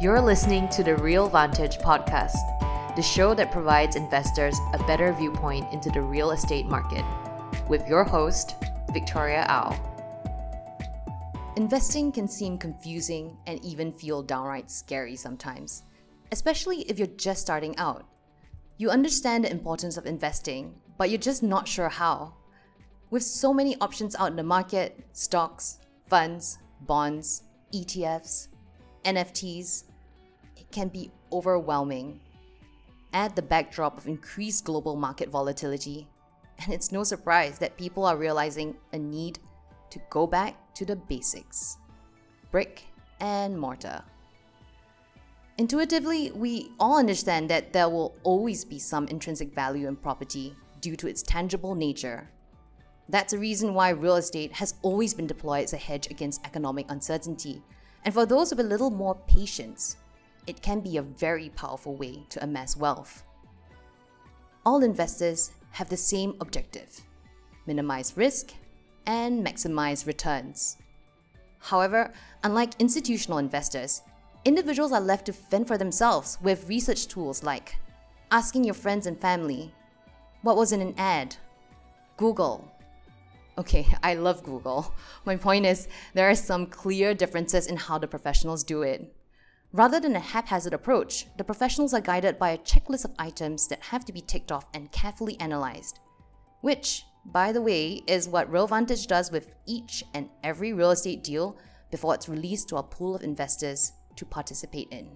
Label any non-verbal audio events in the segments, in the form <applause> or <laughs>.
You're listening to the RealVantage podcast, the show that provides investors a better viewpoint into the real estate market, with your host, Victoria Au. Investing can seem confusing and even feel downright scary sometimes, especially if you're just starting out. You understand the importance of investing, but you're just not sure how. With so many options out in the market stocks, funds, bonds, ETFs, NFTs can be overwhelming. Add the backdrop of increased global market volatility, and it's no surprise that people are realizing a need to go back to the basics brick and mortar. Intuitively, we all understand that there will always be some intrinsic value in property due to its tangible nature. That's a reason why real estate has always been deployed as a hedge against economic uncertainty. And for those with a little more patience, it can be a very powerful way to amass wealth. All investors have the same objective minimize risk and maximize returns. However, unlike institutional investors, individuals are left to fend for themselves with research tools like asking your friends and family, What was in an ad? Google. Okay, <laughs> I love Google. My point is, there are some clear differences in how the professionals do it. Rather than a haphazard approach, the professionals are guided by a checklist of items that have to be ticked off and carefully analyzed. Which, by the way, is what RealVantage does with each and every real estate deal before it's released to our pool of investors to participate in.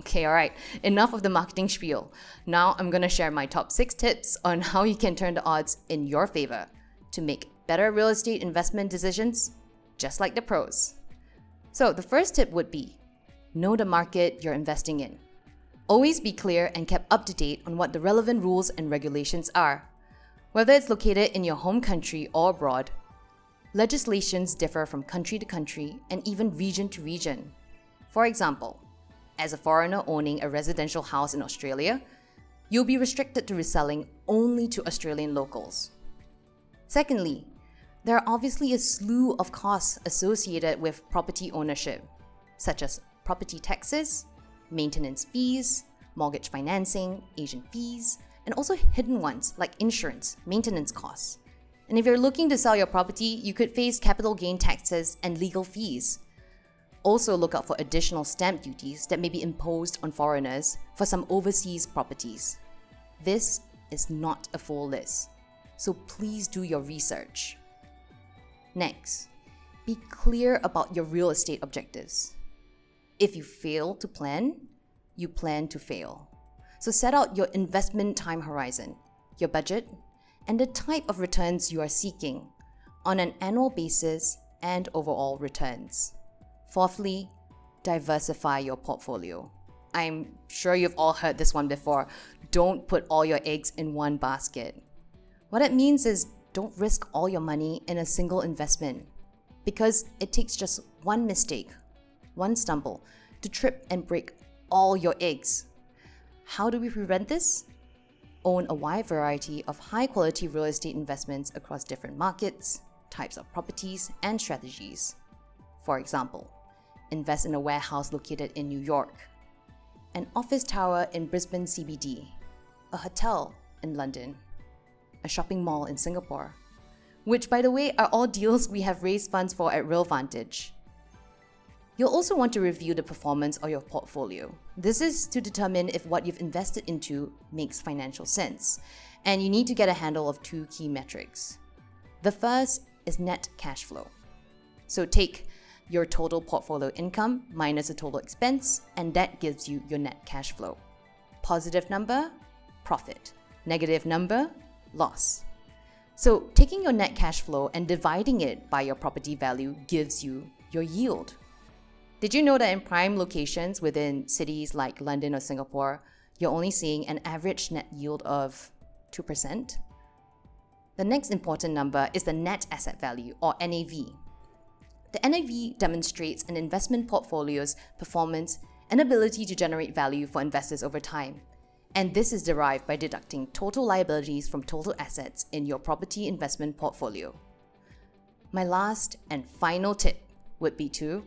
Okay, alright, enough of the marketing spiel. Now I'm gonna share my top six tips on how you can turn the odds in your favor to make better real estate investment decisions, just like the pros. So, the first tip would be know the market you're investing in. Always be clear and kept up to date on what the relevant rules and regulations are. Whether it's located in your home country or abroad, legislations differ from country to country and even region to region. For example, as a foreigner owning a residential house in Australia, you'll be restricted to reselling only to Australian locals. Secondly, there are obviously a slew of costs associated with property ownership, such as property taxes, maintenance fees, mortgage financing, agent fees, and also hidden ones like insurance, maintenance costs. And if you're looking to sell your property, you could face capital gain taxes and legal fees. Also, look out for additional stamp duties that may be imposed on foreigners for some overseas properties. This is not a full list, so please do your research. Next, be clear about your real estate objectives. If you fail to plan, you plan to fail. So set out your investment time horizon, your budget, and the type of returns you are seeking on an annual basis and overall returns. Fourthly, diversify your portfolio. I'm sure you've all heard this one before. Don't put all your eggs in one basket. What it means is don't risk all your money in a single investment because it takes just one mistake one stumble, to trip and break all your eggs. How do we prevent this? Own a wide variety of high quality real estate investments across different markets, types of properties, and strategies. For example, invest in a warehouse located in New York, an office tower in Brisbane CBD, a hotel in London, a shopping mall in Singapore, which, by the way, are all deals we have raised funds for at RealVantage. You'll also want to review the performance of your portfolio. This is to determine if what you've invested into makes financial sense, and you need to get a handle of two key metrics. The first is net cash flow. So take your total portfolio income minus the total expense, and that gives you your net cash flow. Positive number, profit. Negative number, loss. So taking your net cash flow and dividing it by your property value gives you your yield. Did you know that in prime locations within cities like London or Singapore, you're only seeing an average net yield of 2%? The next important number is the net asset value or NAV. The NAV demonstrates an investment portfolio's performance and ability to generate value for investors over time. And this is derived by deducting total liabilities from total assets in your property investment portfolio. My last and final tip would be to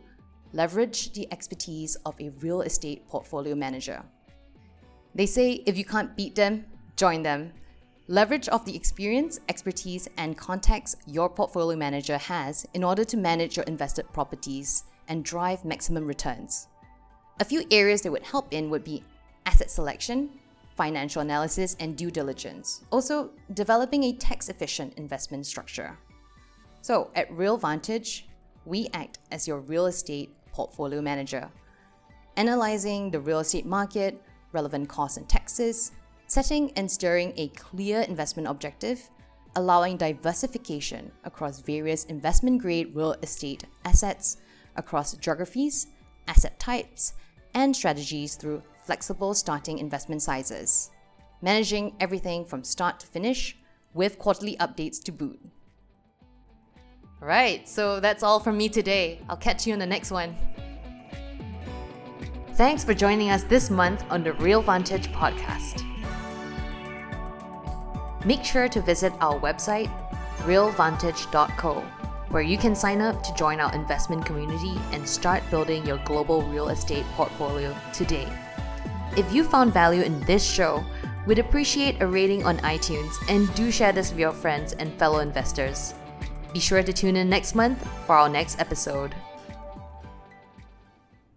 leverage the expertise of a real estate portfolio manager. They say if you can't beat them, join them. Leverage off the experience, expertise, and contacts your portfolio manager has in order to manage your invested properties and drive maximum returns. A few areas that would help in would be asset selection, financial analysis, and due diligence. Also, developing a tax efficient investment structure. So, at RealVantage, we act as your real estate portfolio manager, analyzing the real estate market, relevant costs and taxes, setting and steering a clear investment objective, allowing diversification across various investment grade real estate assets, across geographies, asset types, and strategies through flexible starting investment sizes, managing everything from start to finish with quarterly updates to boot. Alright, so that's all from me today. I'll catch you in the next one. Thanks for joining us this month on the RealVantage podcast. Make sure to visit our website, realvantage.co, where you can sign up to join our investment community and start building your global real estate portfolio today. If you found value in this show, we'd appreciate a rating on iTunes and do share this with your friends and fellow investors. Be sure to tune in next month for our next episode.